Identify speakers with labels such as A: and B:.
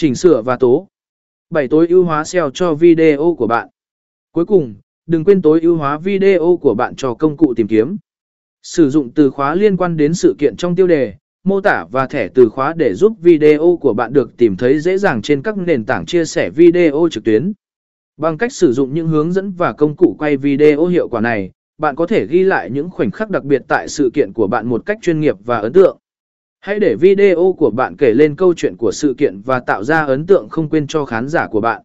A: chỉnh sửa và tố. 7. Tối ưu hóa SEO cho video của bạn. Cuối cùng, đừng quên tối ưu hóa video của bạn cho công cụ tìm kiếm. Sử dụng từ khóa liên quan đến sự kiện trong tiêu đề, mô tả và thẻ từ khóa để giúp video của bạn được tìm thấy dễ dàng trên các nền tảng chia sẻ video trực tuyến. Bằng cách sử dụng những hướng dẫn và công cụ quay video hiệu quả này, bạn có thể ghi lại những khoảnh khắc đặc biệt tại sự kiện của bạn một cách chuyên nghiệp và ấn tượng. Hãy để video của bạn kể lên câu chuyện của sự kiện và tạo ra ấn tượng không quên cho khán giả của bạn.